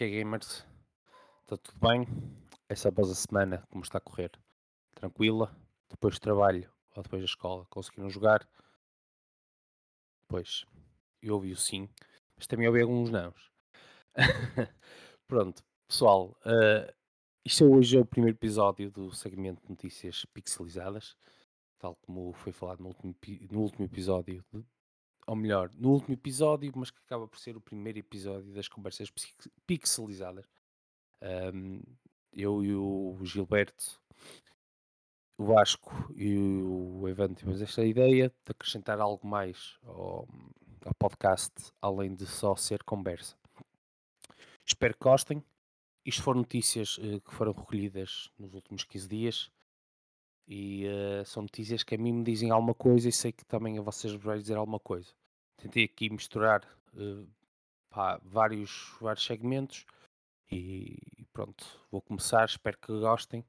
que é, gamers? Está tudo bem? Essa após a semana, como está a correr? Tranquila? Depois do trabalho ou depois da escola, conseguiram jogar? Pois, eu ouvi o sim, mas também ouvi alguns nãos. Pronto, pessoal, uh, isto é hoje é o primeiro episódio do segmento de notícias pixelizadas, tal como foi falado no último, no último episódio ou melhor, no último episódio, mas que acaba por ser o primeiro episódio das conversas pixelizadas. Um, eu e o Gilberto, o Vasco e o Evan tivemos esta ideia de acrescentar algo mais ao, ao podcast, além de só ser conversa. Espero que gostem. Isto foram notícias uh, que foram recolhidas nos últimos 15 dias e uh, são notícias que a mim me dizem alguma coisa e sei que também a vocês vai dizer alguma coisa. Tentei aqui misturar uh, pá, vários, vários segmentos e pronto, vou começar, espero que gostem.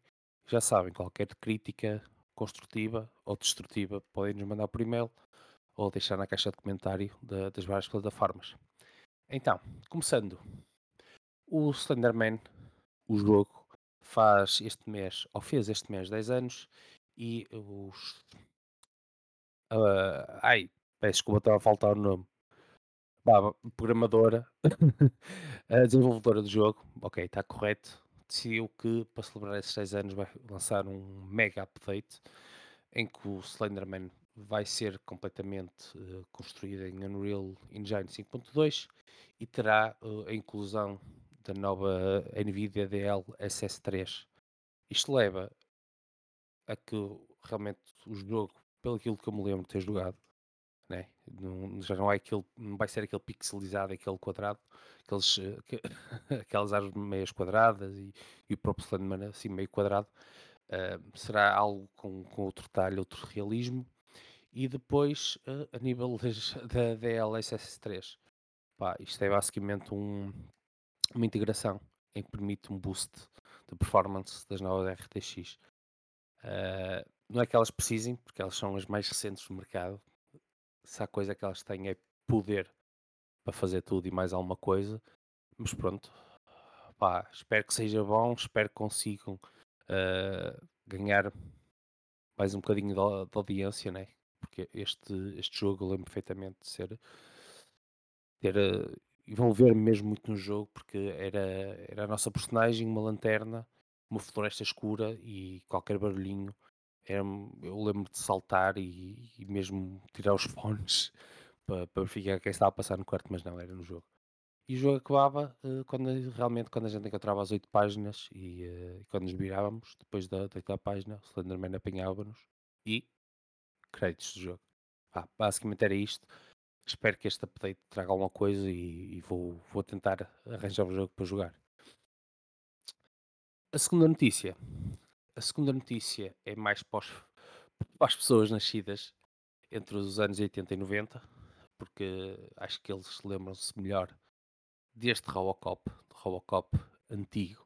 Já sabem, qualquer crítica construtiva ou destrutiva podem nos mandar por e-mail ou deixar na caixa de comentário de, das várias plataformas. Então, começando, o Slenderman, o jogo, faz este mês, ou fez este mês 10 anos e os. Uh, ai, peço desculpa, estava a faltar o nome. Bah, programadora, a desenvolvedora do jogo, ok, está correto, decidiu que para celebrar esses 6 anos vai lançar um mega update em que o Slenderman vai ser completamente uh, construído em Unreal Engine 5.2 e terá uh, a inclusão da nova NVIDIA DLSS3. Isto leva a que realmente o jogo, pelo aquilo que eu me lembro de ter jogado, né? Não, já não é aquele, não vai ser aquele pixelizado, aquele quadrado, aqueles, que, aquelas árvores meias quadradas e, e o próprio Slenderman assim meio quadrado. Uh, será algo com, com outro detalhe, outro realismo. E depois, uh, a nível da DLSS3, pá, isto é basicamente um, uma integração em que permite um boost de performance das novas RTX. Uh, não é que elas precisem, porque elas são as mais recentes do mercado. Se há coisa que elas têm é poder para fazer tudo e mais alguma coisa. Mas pronto, pá, espero que seja bom, espero que consigam uh, ganhar mais um bocadinho de, de, audiência, né? Porque este, este jogo eu lembro perfeitamente de ser ter uh, envolver-me mesmo muito no jogo porque era, era a nossa personagem, uma lanterna, uma floresta escura e qualquer barulhinho era, eu lembro de saltar e, e mesmo tirar os fones para, verificar quem estava a passar no quarto, mas não, era no jogo. E o jogo acabava uh, quando realmente quando a gente encontrava as oito páginas e uh, quando nos virávamos, depois da, daquela página, o Slenderman apanhava-nos e créditos do jogo. Ah, basicamente era isto. Espero que este update traga alguma coisa e, e vou, vou tentar arranjar um jogo para jogar. A segunda notícia. A segunda notícia é mais para, os, para as pessoas nascidas entre os anos 80 e 90, porque acho que eles lembram-se melhor deste Robocop, do Robocop antigo,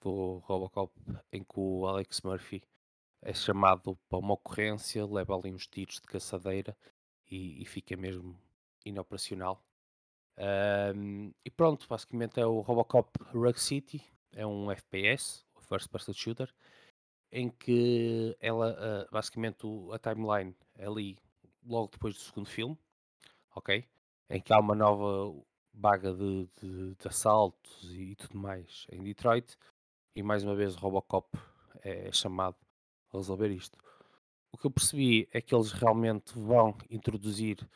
do Robocop em que o Alex Murphy é chamado para uma ocorrência, leva ali uns tiros de caçadeira e, e fica mesmo inoperacional. Um, e pronto, basicamente é o Robocop Rug City, é um FPS, First Person Shooter, em que ela, uh, basicamente a timeline ali logo depois do segundo filme, ok? Em que há uma nova vaga de, de, de assaltos e, e tudo mais em Detroit, e mais uma vez o Robocop é chamado a resolver isto. O que eu percebi é que eles realmente vão introduzir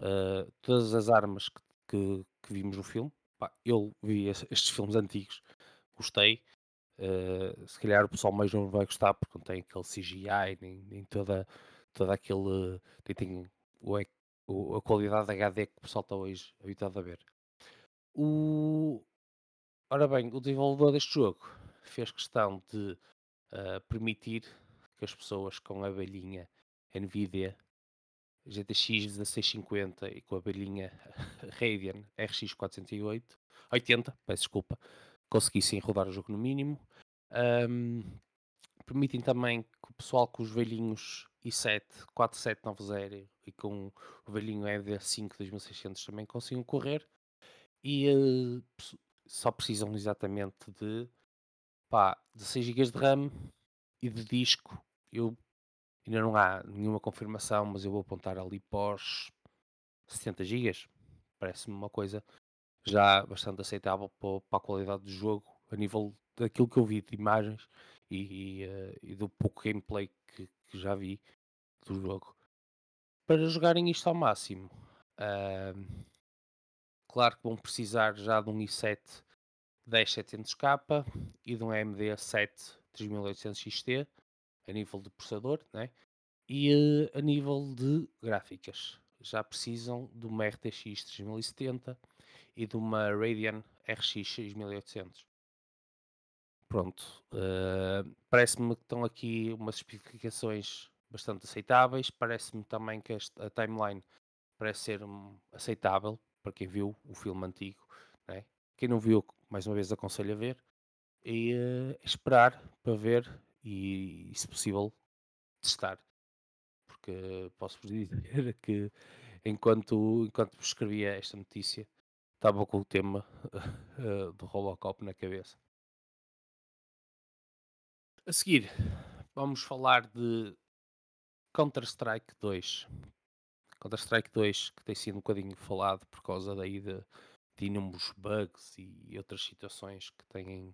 uh, todas as armas que, que, que, vimos no filme. Eu vi estes filmes antigos, gostei. Uh, se calhar o pessoal mais novo vai gostar porque não tem aquele CGI, nem, nem toda, toda aquele. Nem tem o, o, a qualidade HD que o pessoal está hoje habituado a ver. O, ora bem, o desenvolvedor deste jogo fez questão de uh, permitir que as pessoas com a abelhinha Nvidia GTX 1650 e com a abelhinha Radeon RX 408 80, peço desculpa, conseguissem rodar o jogo no mínimo. Um, permitem também que o pessoal com os velhinhos i7 4790 e com o velhinho ED5 2600 também consigam correr. E uh, só precisam exatamente de pá, 16 GB de RAM e de disco. Eu ainda não há nenhuma confirmação, mas eu vou apontar ali pós 70 GB. Parece-me uma coisa já bastante aceitável para, para a qualidade do jogo, a nível daquilo que eu vi de imagens e, e, uh, e do pouco gameplay que, que, já vi do jogo. Para jogarem isto ao máximo, uh, claro que vão precisar já de um i7 10700K e de um AMD 7 3800 XT a nível de processador, né? e uh, a nível de gráficas. Já precisam de uma RTX 3070 e de uma Radeon RX 6800. Pronto, uh, parece-me que estão aqui umas especificações bastante aceitáveis. Parece-me também que a timeline parece ser um, aceitável para quem viu o filme antigo. Né? Quem não viu, mais uma vez aconselho a ver e uh, esperar para ver e, se possível, testar. Porque posso vos dizer que enquanto, enquanto escrevia esta notícia, estava com o tema uh, do Robocop na cabeça. A seguir, vamos falar de Counter-Strike 2. Counter-Strike 2, que tem sido um bocadinho falado por causa daí de, de inúmeros bugs e outras situações que têm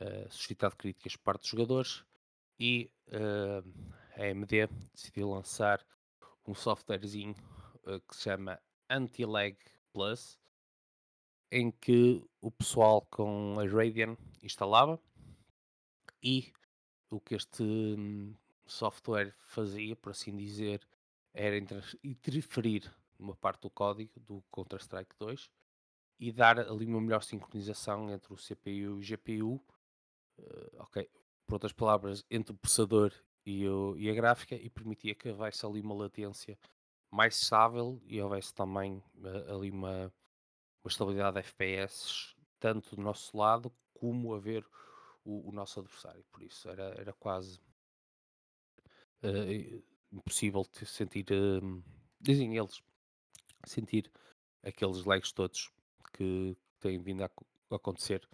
uh, suscitado críticas por parte dos jogadores. E uh, a AMD decidiu lançar um softwarezinho uh, que se chama Anti-Lag Plus, em que o pessoal com a Radeon instalava e o que este hum, software fazia, por assim dizer, era interferir numa parte do código do Counter-Strike 2 e dar ali uma melhor sincronização entre o CPU e o GPU, uh, eh, ok, por outras palavras, entre o processador e, o, e a gráfica e permitia que houvesse ali uma latência mais estável e houvesse também uh, ali uma, uma estabilidade de FPS, tanto do nosso lado como a ver o, o nosso adversário. Por isso era, era quase uh, impossível sentir, uh, dizem eles, sentir aqueles lags todos que têm vindo a, acontecer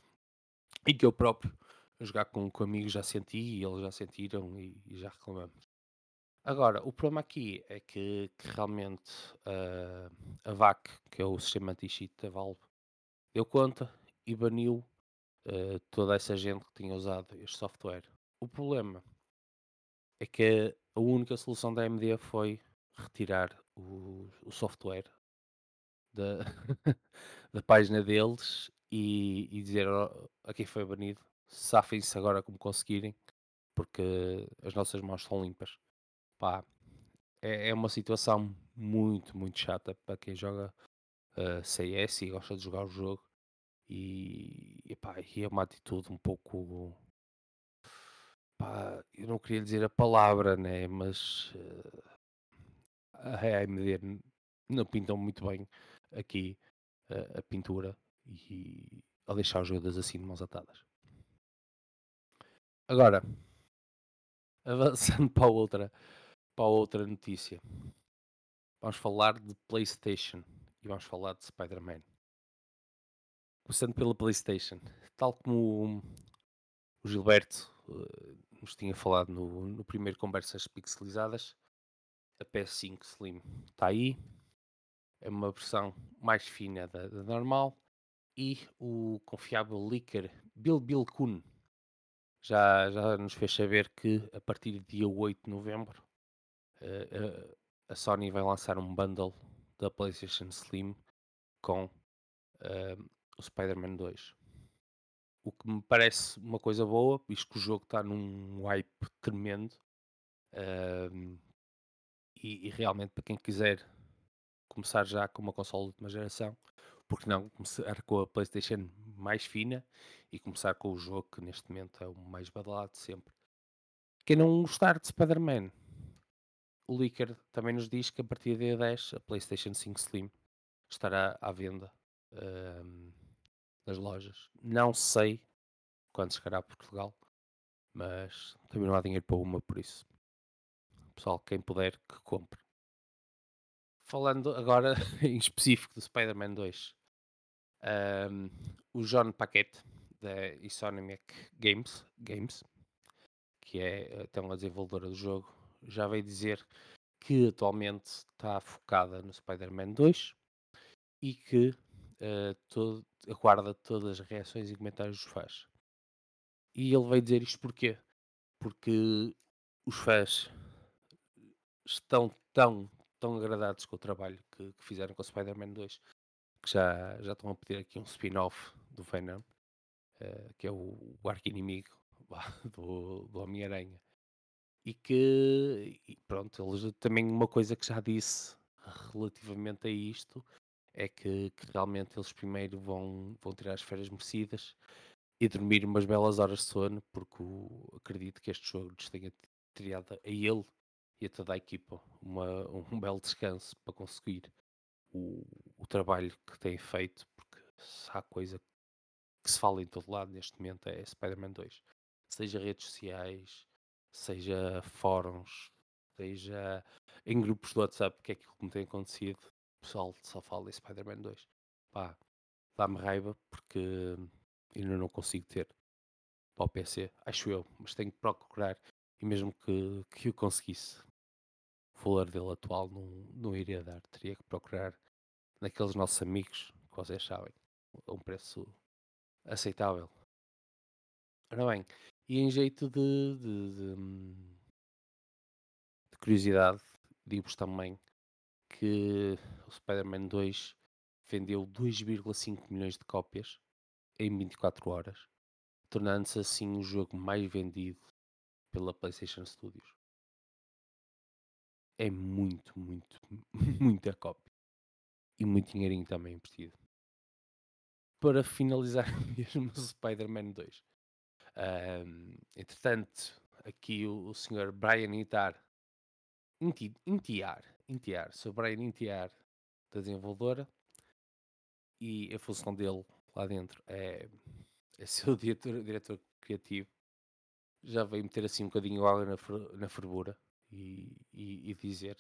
e que eu próprio a jogar com, com amigos já senti e eles já sentiram e, e já reclamamos. Agora, o problema aqui é que, que realmente uh, a VAC, que é o sistema anti-cheat da Valve, deu conta e baniu uh, toda essa gente que tinha usado este software. O problema é que a única solução da AMD foi retirar o, o software da, da página deles e, e dizer oh, a quem foi banido, safem-se agora como conseguirem, porque as nossas mãos são limpas. Pá, é, é uma situação muito, muito chata para quem joga uh, eh, CS e gosta de jogar o jogo. E, e, pá, e é uma atitude um pouco. Pá, eu não queria dizer a palavra, né? Mas uh, a AMD não pintam muito bem aqui uh, a pintura e a deixar os jogadores assim de mãos atadas. Agora, avançando para outra, para outra notícia, vamos falar de PlayStation e vamos falar de Spider-Man. Começando pela PlayStation, tal como o Gilberto uh, nos tinha falado no, no primeiro Conversas Pixelizadas, a PS5 Slim está aí, é uma versão mais fina da, da normal. E o confiável leaker Bill Bill Kun já, já nos fez saber que a partir de dia 8 de novembro uh, a Sony vai lançar um bundle da PlayStation Slim com uh, o Spider-Man 2. O que me parece uma coisa boa, visto que o jogo está num hype tremendo. Uh, e, e, realmente, para quem quiser começar já com uma console de última geração, porque não começar com a PlayStation mais fina e começar com o jogo que neste momento é o mais badalado de sempre. Quem não gostar de Spider-Man, o Licker também nos diz que a partir do dia 10 a PlayStation 5 Slim estará à venda. Uh, nas lojas. Não sei quando chegará a Portugal, mas também não há dinheiro para uma, por isso. Pessoal, quem puder, que compre. Falando agora em específico do Spider-Man 2, Ahm, o John Paquette, da Insomniac Games, Games, que é até uma desenvolvedora do jogo, já veio dizer que atualmente está focada no Spider-Man 2 e que eh, todo- aguarda todas as reações e comentários dos fãs. E ele veio dizer isto porquê? Porque os fãs estão tão, tão agradados com o trabalho que, que fizeram com o Spider-Man 2 que já, já estão a pedir aqui um spin-off do Venom, eh, que é o, o arqui-inimigo vá, do, do Homem-Aranha. E que, e pronto, eles também uma coisa que já disse relativamente a isto é que, que realmente eles primeiro vão, vão tirar as férias merecidas e dormir umas belas horas de sono, porque o- acredito que este jogo lhes tenha tirado a ele e a toda a equipa uma, um belo descanso para conseguir o, o trabalho que têm feito, porque se há coisa que se fala em todo lado neste momento é Spider-Man 2. Seja redes sociais, seja fóruns, seja em grupos do WhatsApp, que é aquilo que me tem acontecido, o pessoal só fala em Spider-Man 2. Pá, dá-me raiva porque ainda não consigo ter para o PC, acho eu, mas tenho que procurar e mesmo que, que eu conseguisse, o valor dele atual não, não iria dar, teria que procurar naqueles nossos amigos, que vocês sabem, a um preço aceitável. Ora bem, e em jeito de, de, de, hum, de curiosidade, digo-vos também que o Spider-Man 2 vendeu 2,5 milhões de cópias em 24 horas, tornando-se assim o jogo mais vendido pela PlayStation Studios. É muito, muito, muita cópia. E muito dinheirinho também investido. Para finalizar mesmo o Spider-Man 2. Ahm, entretanto, aqui o, o senhor Brian Intar, Inti- Intiar, Intiar, Sr. Brian Intiar, da desenvolvedora, e a função dele lá dentro é, é ser o diretor, diretor criativo. Já veio meter assim um bocadinho água na, na fervura e, e- e dizer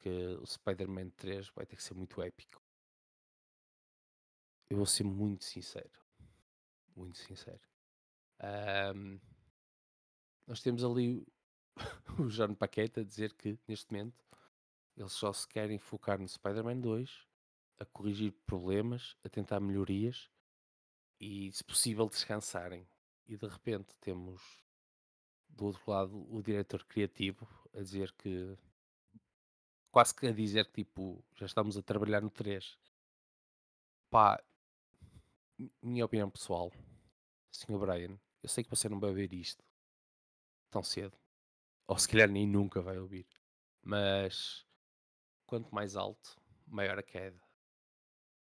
que o Spider-Man 3 vai ter que ser muito épico. Eu vou ser muito sincero, muito sincero. Ahm, nós temos ali o John Paqueta a dizer que neste momento eles só se querem focar no Spider-Man 2, a corrigir problemas, a tentar melhorias e, se possível, descansarem. E de repente temos do outro lado o diretor criativo a dizer que quase que a dizer que tipo já estamos a trabalhar no 3. Pá, mi- minha opinião pessoal, Sr. Brian, eu sei que você não vai ver isto tão cedo, ou se calhar nem nunca vai ouvir, mas quanto mais alto, maior a queda.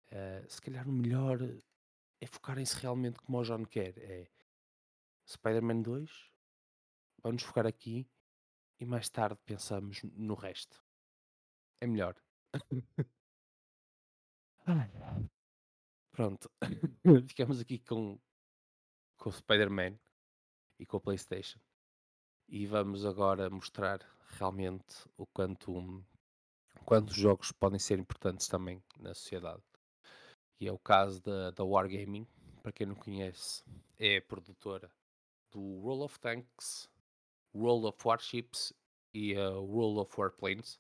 Eh, se calhar o melhor é focarem-se realmente como o John quer. É Spider-Man 2, vamos focar aqui e mais tarde pensamos no resto. É melhor. Pronto. Ficamos aqui com, com o Spider-Man e com a PlayStation. E vamos agora mostrar realmente o quanto, os jogos podem ser importantes também na sociedade. E é o caso da, da Wargaming. Para quem não conhece, é produtora do World of Tanks, World of Warships e a World of Warplanes,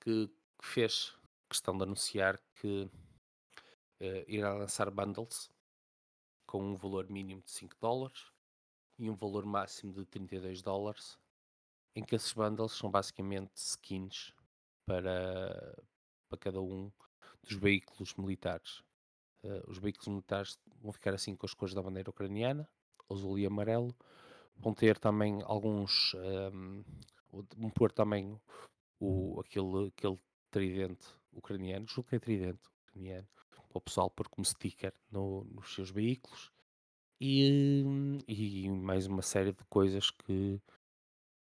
que, que fez questão de anunciar que eh, irá lançar bundles com um valor mínimo de 5 dólares e um valor máximo de 32 dólares, em que esses bundles são basicamente skins para, para cada um dos veículos militares. Eh, os veículos militares vão ficar assim com as cores da bandeira ucraniana, azul e amarelo. Vão ter também alguns. ehm, vão pôr também o, aquele, aquele tridente ucraniano, julgo que é tridente ucraniano, para o pessoal pôr como sticker no- nos seus veículos. E, e mais uma série de coisas que,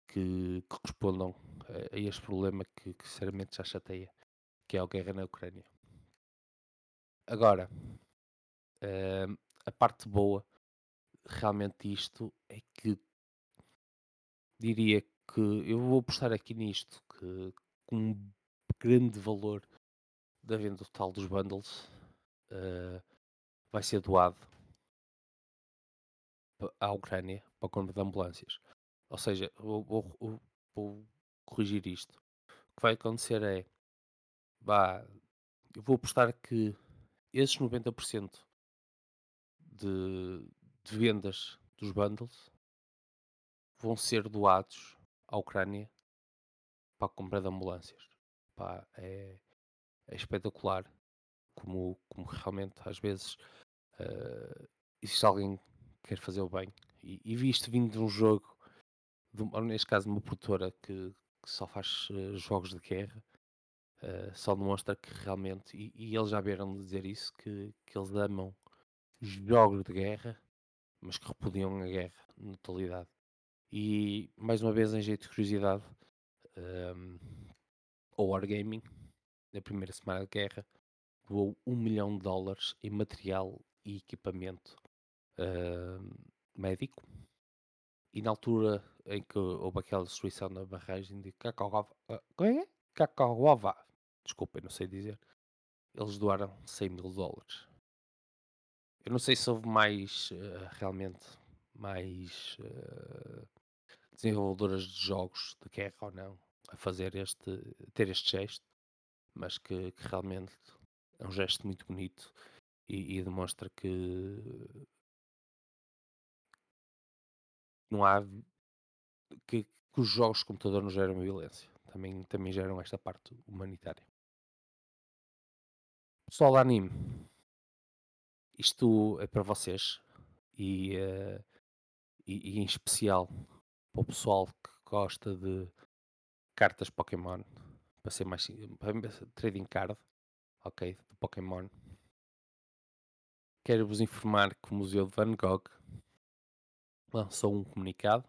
que, que respondam a, a este problema que, que sinceramente já chateia, que é a guerra na Ucrânia. Agora, ehm, a parte boa realmente isto é que diria que eu vou apostar aqui nisto, que com um grande valor da venda total dos bundles, eh, vai ser doado à Ucrânia para a compra de ambulâncias. Ou seja, vou, vou- vou- vou corrigir isto. O que vai acontecer é, vá, eu vou apostar que esses 90% de, de vendas dos bundles vão ser doados à Ucrânia para a compra de ambulâncias. Pá, é, é espetacular como, como realmente às vezes eh, existe alguém que quer fazer o bem. E, e vindo de um jogo, de, neste caso de uma produtora que, que só faz eh, jogos de guerra, eh, só demonstra que realmente, e, e eles já vieram dizer isso, que, que eles amam jogos de guerra, mas que repudiam a guerra na totalidade. E mais uma vez, em jeito de curiosidade, um, o Wargaming, na primeira semana de guerra, doou um milhão de dólares em material e equipamento ahm, médico. E na altura em que houve aquela destruição da barragem de Kakowava, ah, como é? Kakowava, desculpem, não sei dizer, eles doaram 100 mil dólares. Eu não sei se houve mais, eh, realmente, mais eh, desenvolvedoras de jogos de guerra ou não a fazer este, ter este gesto, mas que, que realmente é um gesto muito bonito e, e demonstra que não há que, que os jogos de computador não geram violência, também, também geram esta parte humanitária. Pessoal de anime, isto é para vocês e, eh, e, e em especial para o pessoal que gosta de cartas Pokémon, para ser mais para trading card, ok, de Pokémon. Quero-vos informar que o Museu de Van Gogh lançou um comunicado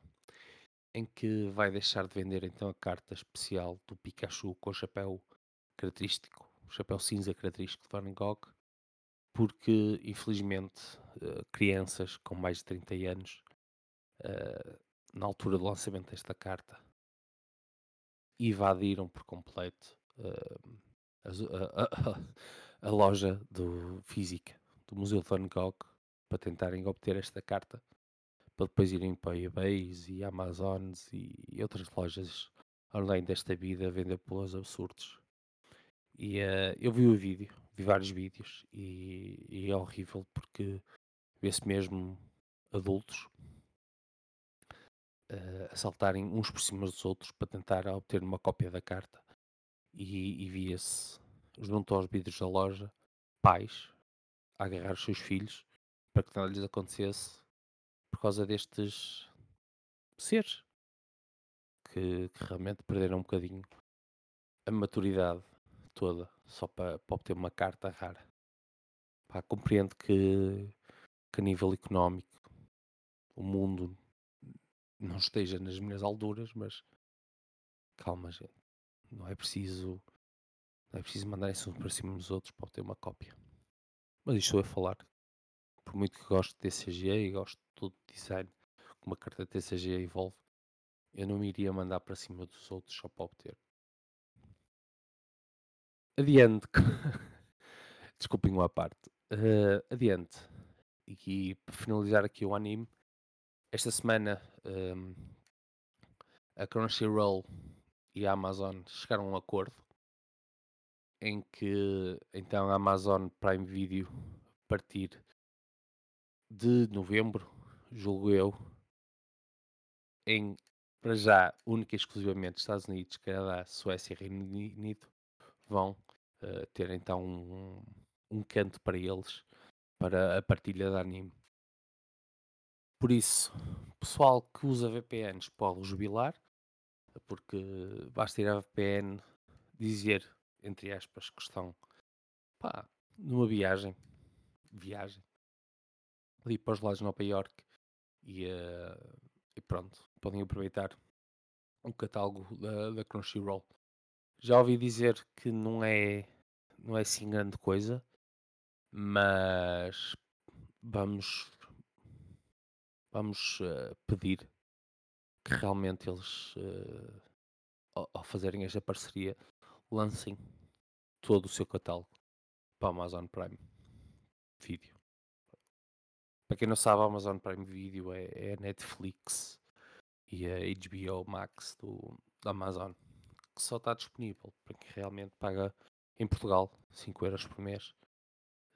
em que vai deixar de vender então a carta especial do Pikachu com o chapéu característico, o chapéu cinza característico de Van Gogh, porque infelizmente eh, crianças com mais de 30 anos, eh, na altura do lançamento desta carta, invadiram por completo eh, a, a- a- loja do, física do Museu de Van Gogh para tentarem obter esta carta para depois irem para eBays e Amazons e, outras lojas online desta vida vender pelos absurdos. E eh, eu vi o vídeo, vi vários vídeos e, e é horrível porque vê-se mesmo adultos eh, a saltarem uns por cima dos outros para tentar obter uma cópia da carta e, e via-se junto aos vidros da loja pais a agarrar os seus filhos para que nada lhes acontecesse por causa destes seres que, que realmente perderam um bocadinho a maturidade toda só para, para obter uma carta rara. Pá, compreendo que, que a nível económico o mundo não esteja nas minhas alturas, mas calma, gente. Não é preciso, não é preciso mandarem-se uns para cima dos outros para obter uma cópia. Mas isto estou a falar. Por muito que gosto de TCG e gosto de todo o design que uma carta TCG envolve, eu não me iria mandar para cima dos outros só para obter. Adiante. Desculpem uma parte. Eh, adiante. E para finalizar aqui o anime, esta semana ehm, a Crunchyroll e a Amazon chegaram a um acordo em que então a Amazon Prime Video a partir de novembro, julgo eu, em para já única e exclusivamente Estados Unidos, Canadá, Suécia e Reino Unido vão eh, ter então um, um canto para eles para a partilha de anime. Por isso, pessoal que usa VPNs pode jubilar, porque basta ir à VPN dizer, entre aspas, que estão pá, numa viagem, viagem, ali para os lados de Nova York e, eh, e pronto, podem aproveitar o catálogo da, da Crunchyroll. Já ouvi dizer que não é, não é assim grande coisa, mas vamos, vamos eh, pedir que realmente eles, eh, ao, ao fazerem esta parceria, lancem todo o seu catálogo para a Amazon Prime Video. Para quem não sabe, a Amazon Prime Video é, é a Netflix e a HBO Max do, da Amazon, que só está disponível para quem realmente paga em Portugal 5 euros por mês.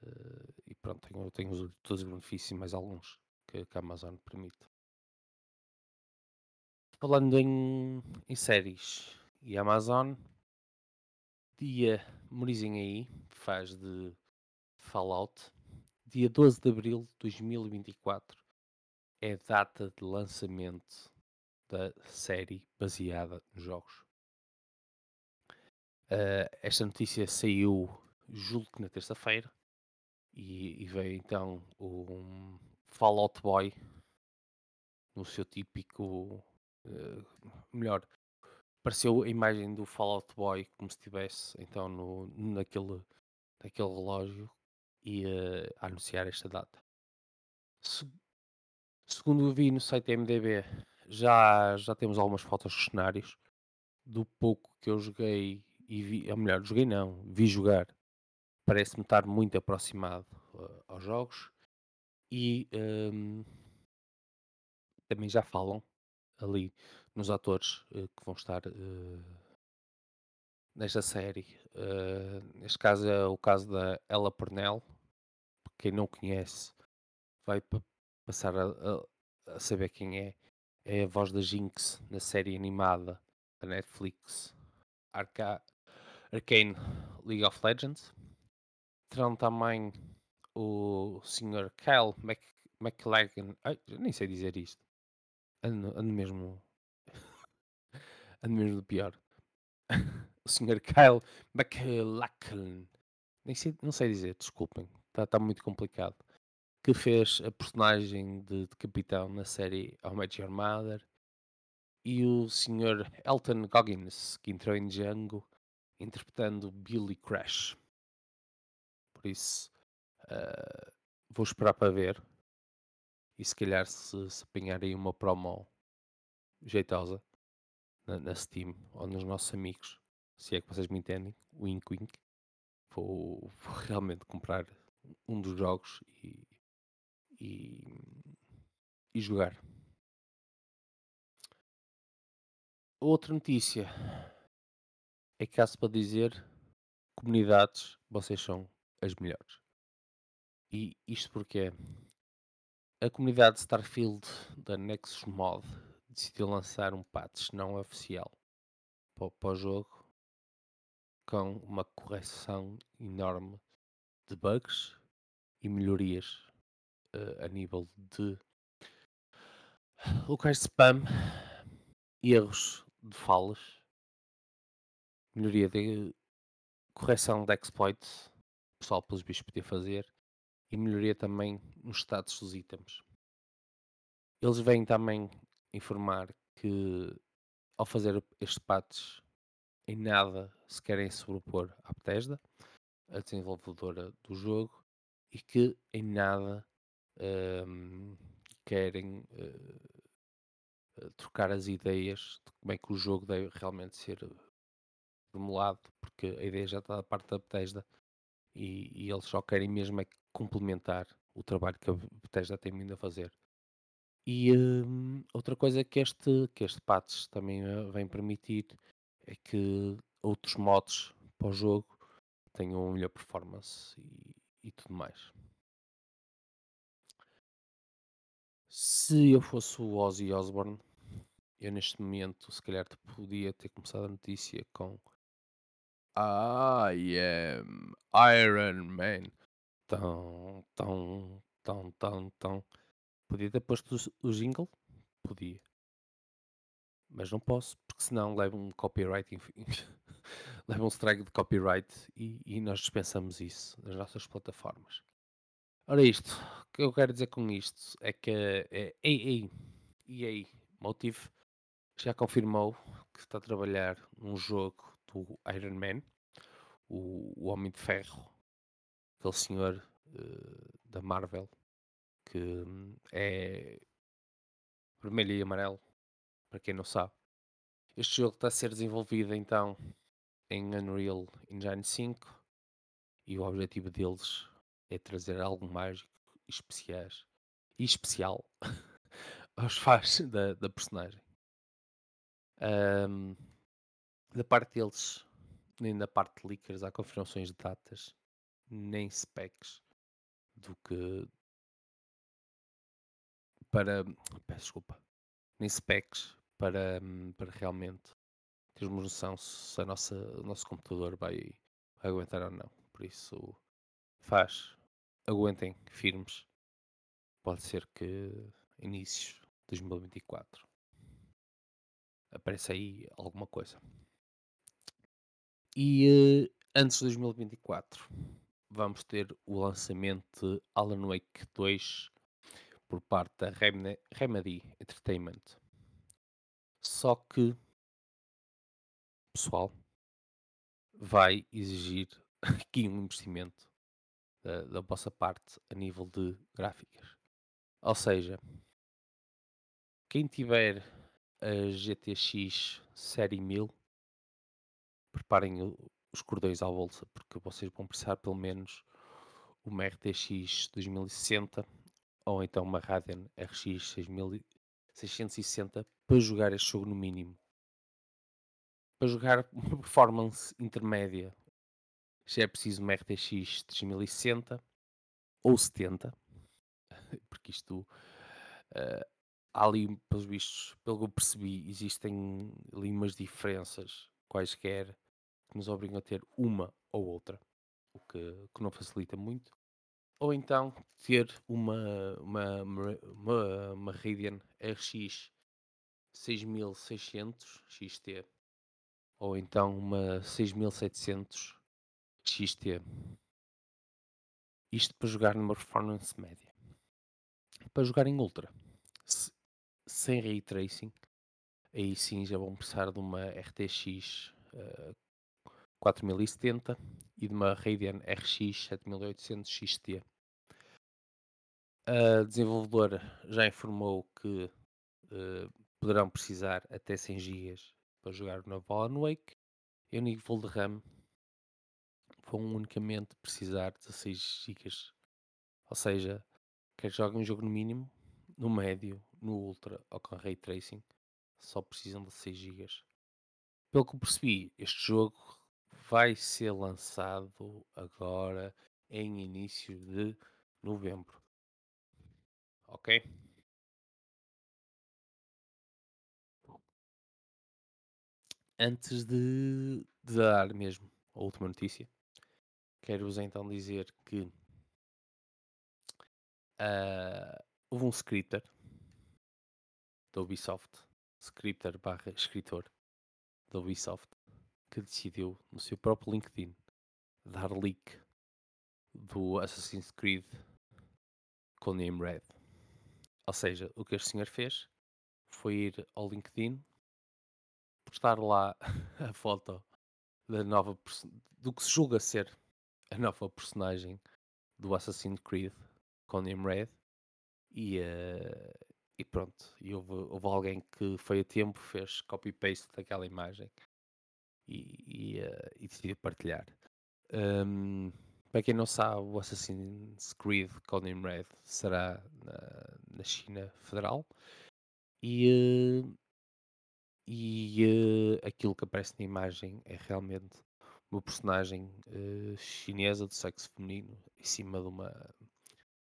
Uh, e pronto, tenho, tenho todos os benefícios e mais alguns que, que a Amazon permite. Falando em, em séries e Amazon, dia, memorizem aí, faz de Fallout, dia 12 de abril de 2024 é data de lançamento da série baseada nos jogos. Uh, esta notícia saiu, julgo que na terça-feira, e, e, veio então o Fallout Boy no seu típico. Uh, melhor, apareceu a imagem do Fallout Boy como se estivesse então no, naquele, naquele relógio e a anunciar esta data. Se, segundo vi no site MDB, já, já temos algumas fotos dos cenários. Do pouco que eu joguei e vi, ou melhor, joguei não, vi jogar, parece-me estar muito aproximado uh, aos jogos e um, também já falam ali nos atores uh, que vão estar uh, nesta série. neste caso é o caso da Ella Purnell, quem não conhece vai passar a, a, saber quem é. É a voz da Jinx na série animada da Netflix Arca Arcane League of Legends. Terão também o Sr. Kyle Mc, McLagan. Nem sei dizer isto. Ando, mesmo. ando mesmo do pior. o Sr. Kyle McLachlan. Nem sei, não sei dizer, desculpem. Está tá muito complicado. Que fez a personagem de, de capitão na série How Met Your Mother. E o Sr. Elton Goggins, que entrou em Django interpretando Billy Crash. Por isso, uh, vou esperar para ver. E se calhar se, se apanharem uma promo jeitosa na, na, Steam ou nos nossos amigos, se é que vocês me entendem, wink wink, vou, vou realmente comprar um dos jogos e, e, e jogar. Outra notícia é caso para dizer comunidades, vocês são as melhores. E isto porque a comunidade Starfield da Nexus Mod decidiu lançar um patch não oficial para, o jogo com uma correção enorme de bugs e melhorias uh, a nível de locais de spam, erros de falas, melhoria de correção de exploits, o pessoal pelos bichos podia fazer, e melhoria também nos status dos itens. Eles vêm também informar que ao fazer estes patches em nada se querem sobrepor à Bethesda, a desenvolvedora do jogo, e que em nada um, querem uh, trocar as ideias de como é que o jogo deve realmente ser formulado, porque a ideia já está da parte da Bethesda e, e eles só querem mesmo é complementar o trabalho que a Bethesda tem vindo a fazer. E hum, outra coisa que este, que este patch também uh, vem permitir é que outros mods para o jogo tenham uma melhor performance e, e tudo mais. Se eu fosse o Ozzy Osbourne, eu neste momento se calhar podia ter começado a notícia com I am Iron Man. Tão, tão, tão, tão, tão. Podia ter posto o jingle? Podia. Mas não posso, porque senão leva um copyright, leva um strike de copyright e, e nós dispensamos isso nas nossas plataformas. Ora isto, o que eu quero dizer com isto é que a EA, EA Motive já confirmou que está a trabalhar num jogo do Iron Man, o, o Homem de Ferro, aquele senhor uh, da Marvel que hum, é vermelho e amarelo, para quem não sabe. Este jogo está a ser desenvolvido então em Unreal Engine 5 e o objetivo deles é trazer algo mágico e especiais e especial aos fãs da, da personagem. Ahm, da parte deles, nem da parte de leakers, há confirmações de datas, nem specs do que para. Peço desculpa. Nem specs para, para realmente termos noção se a nossa, o nosso computador vai, vai aguentar ou não. Por isso, faz. Aguentem firmes. Pode ser que início de 2024 apareça aí alguma coisa. E uh, antes de 2024 vamos ter o lançamento de Alan Wake 2 por parte da Remedy Entertainment. Só que, pessoal, vai exigir aqui um investimento da, da vossa parte a nível de gráficas. Ou seja, quem tiver a GTX Série 1000, preparem os cordões à bolsa, porque vocês vão precisar pelo menos uma RTX 2060 ou então uma Radeon RX 6660 para jogar este jogo no mínimo. Para jogar uma performance intermédia já é preciso uma RTX 3060 ou 70, porque isto uh, ali, pelos vistos, pelo que eu percebi, existem ali umas diferenças quaisquer que nos obrigam a ter uma ou outra, o que, que não facilita muito ou então ter uma, uma, uma, Radeon RX 6600 XT ou então uma 6700 XT. Isto para jogar numa performance média. Para jogar em Ultra, se, sem Ray Tracing, aí sim já vão precisar de uma RTX uh, 4070 e de uma Radeon RX 7800 XT. A desenvolvedora já informou que uh, poderão precisar até 100 GB para jogar o novo Alan Wake e o de RAM vão unicamente precisar de 16 GB. Ou seja, quer jogar um jogo no mínimo, no médio, no ultra ou com ray tracing, só precisam de 6 GB. Pelo que percebi, este jogo vai ser lançado agora em início de novembro ok? Antes de, de dar mesmo a última notícia, quero-vos então dizer que uh, houve um scripter da Ubisoft, scripter barra escritor da Ubisoft, que decidiu no seu próprio LinkedIn dar leak do Assassin's Creed com name Red. Ou seja, o que este senhor fez foi ir ao LinkedIn, postar lá a foto da nova do que se julga ser a nova personagem do Assassin's Creed com Red e, uh, e pronto, e houve, houve, alguém que foi a tempo, fez copy-paste daquela imagem e, e, uh, e decidiu partilhar. Um, para quem não sabe, o Assassin's Creed Codename Red será na, na China Federal e, uh, e uh, aquilo que aparece na imagem é realmente uma personagem chinesa de sexo feminino em cima de uma,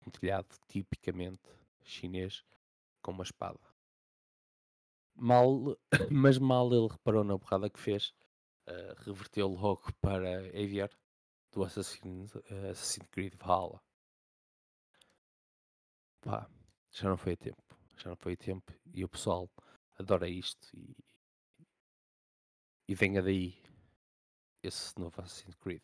um telhado tipicamente chinês com uma espada. Mal, mas mal ele reparou na borrada que fez, reverteu logo para Aviar do Assassin's, uh, Assassin's Creed Valhalla. Pá, já não foi a tempo. Já não foi a tempo. E o pessoal adora isto e, e venha daí esse novo Assassin's Creed.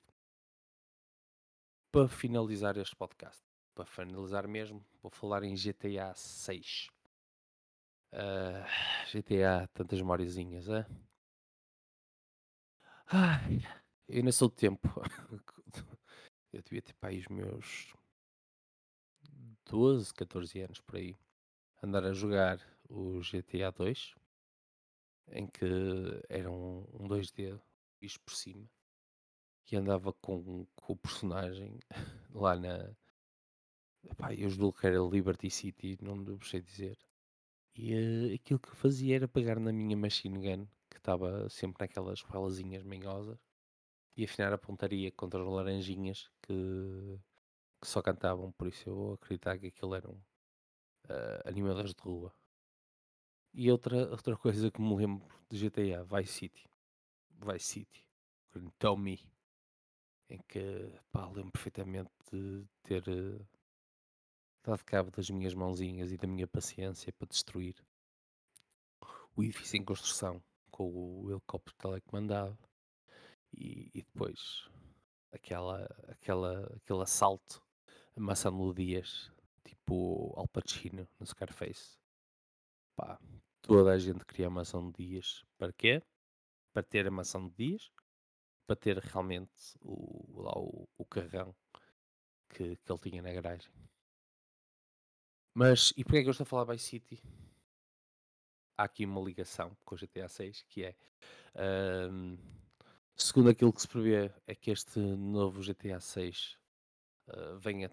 Para finalizar este podcast, para finalizar mesmo, vou falar em GTA 6. Uh, GTA, tantas memóriazinhas, é? Ai, eu sou de tempo. eu devia ter para os meus 12, 14 anos por aí. Andar a jogar o GTA 2, em que era um, um 2D visto por cima, e andava com, com o personagem lá na, Epá, eu julgo que era Liberty City, não vos sei dizer. E eh, aquilo que eu fazia era pegar na minha machine gun, que estava sempre naquelas balazinhas manhosas, e afinar a pontaria contra as laranjinhas que, que só cantavam, por isso eu acreditava que aquilo eram eh, animadores de rua. E outra, outra coisa que me lembro de GTA, Vice City. Vice City. Tommy. Em que, pá, lembro perfeitamente de ter eh, dado cabo das minhas mãozinhas e da minha paciência para destruir o edifício em construção com o helicóptero telecomandado e, e depois aquela, aquela, aquele assalto a melodias tipo Al Pacino no Scarface. Pá, toda a gente queria a maçã de dias. Para quê? Para ter a maçã de dias, para ter realmente o, lá o, o carrão que, que ele tinha na garagem. Mas, e porquê é que eu estou a falar Vice City? Há aqui uma ligação com o GTA 6, que é, um, segundo aquilo que se prevê, é que este novo GTA 6 uh, venha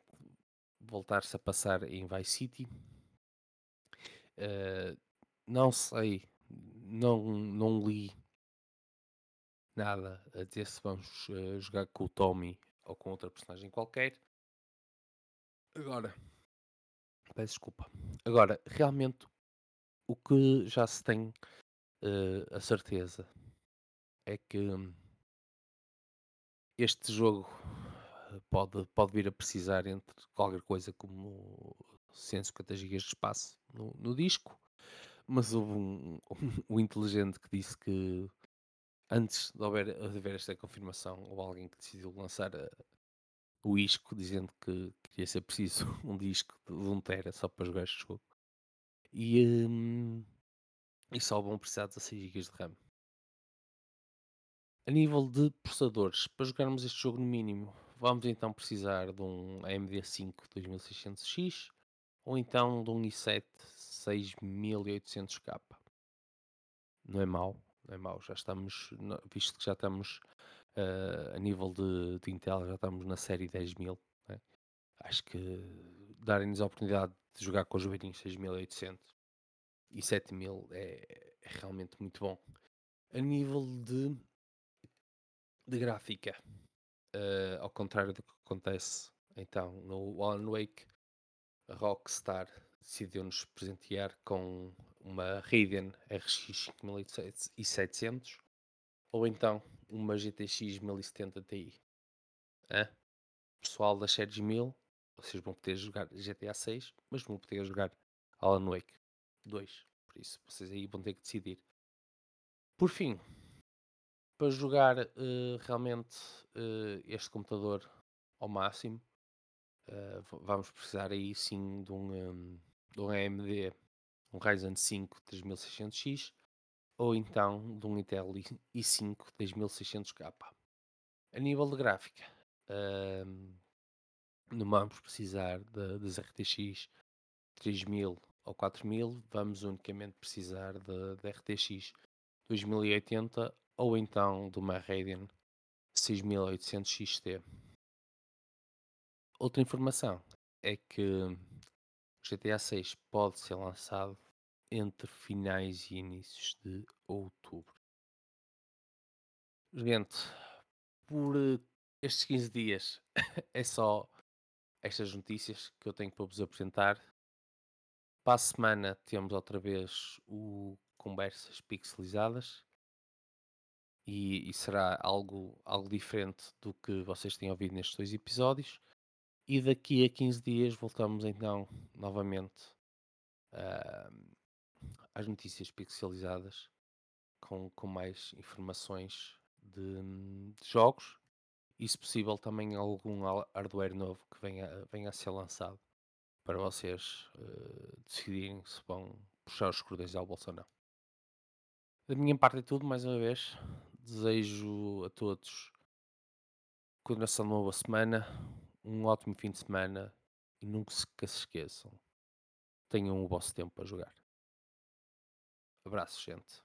voltar-se a passar em Vice City. Uh, não sei, não, não li nada a dizer se vamos uh, jogar com o Tommy ou com outra personagem qualquer. Agora, peço desculpa. Agora, realmente, o que já se tem uh, a certeza é que este jogo pode, pode vir a precisar entre qualquer coisa como 150 GB de espaço no, no disco, mas houve um, um, um, inteligente que disse que antes de haver, de haver esta confirmação, houve alguém que decidiu lançar a, o isco dizendo que queria ser preciso um disco de 1 um tera só para jogar este jogo. E, um, e só vão precisar de 16 GB de RAM. A nível de processadores, para jogarmos este jogo no mínimo, vamos então precisar de um AMD 5 2600X ou então de um i7 6800K. Não é mau, não é mau. Já estamos, visto que já estamos uh, a nível de, de, Intel, já estamos na série 10000. Né? Acho que darem-nos a oportunidade de jogar com os joelhinhos 6800 e 7000 é, é realmente muito bom. A nível de, de gráfica, uh, ao contrário do que acontece então no Alan Wake, a Rockstar decidiu-nos presentear com uma Radeon RX 5700 ou então uma GTX 1070 Ti. Hã? Pessoal das séries 1000, vocês vão poder jogar GTA 6, mas vão poder jogar Alan Wake 2. Por isso, vocês aí vão ter que decidir. Por fim, para jogar uh, realmente uh, este computador ao máximo, uh, vamos precisar aí sim de um, um, de um AMD, um Ryzen 5 3600X ou então de um Intel i5 3600K. A nível de gráfica, não vamos precisar de, das RTX 3000 ou 4000, vamos unicamente precisar da RTX 2080 ou então de uma Radeon 6800 XT. Outra informação é que o GTA 6 pode ser lançado entre finais e inícios de outubro. Gente, por estes 15 dias é só estas notícias que eu tenho para vos apresentar. Para a semana temos outra vez o Conversas Pixelizadas e, e, será algo, algo diferente do que vocês têm ouvido nestes dois episódios. E daqui a 15 dias voltamos então novamente uh, às notícias pixelizadas com, com mais informações de, de, jogos e, se possível, também algum hardware novo que venha, venha a ser lançado para vocês uh, decidirem se vão puxar os cordões ao bolso ou não. Da minha parte é tudo, mais uma vez. Desejo a todos continuação de uma boa semana, um ótimo fim de semana e nunca se esqueçam. Tenham o vosso tempo para jogar. Abraço, gente.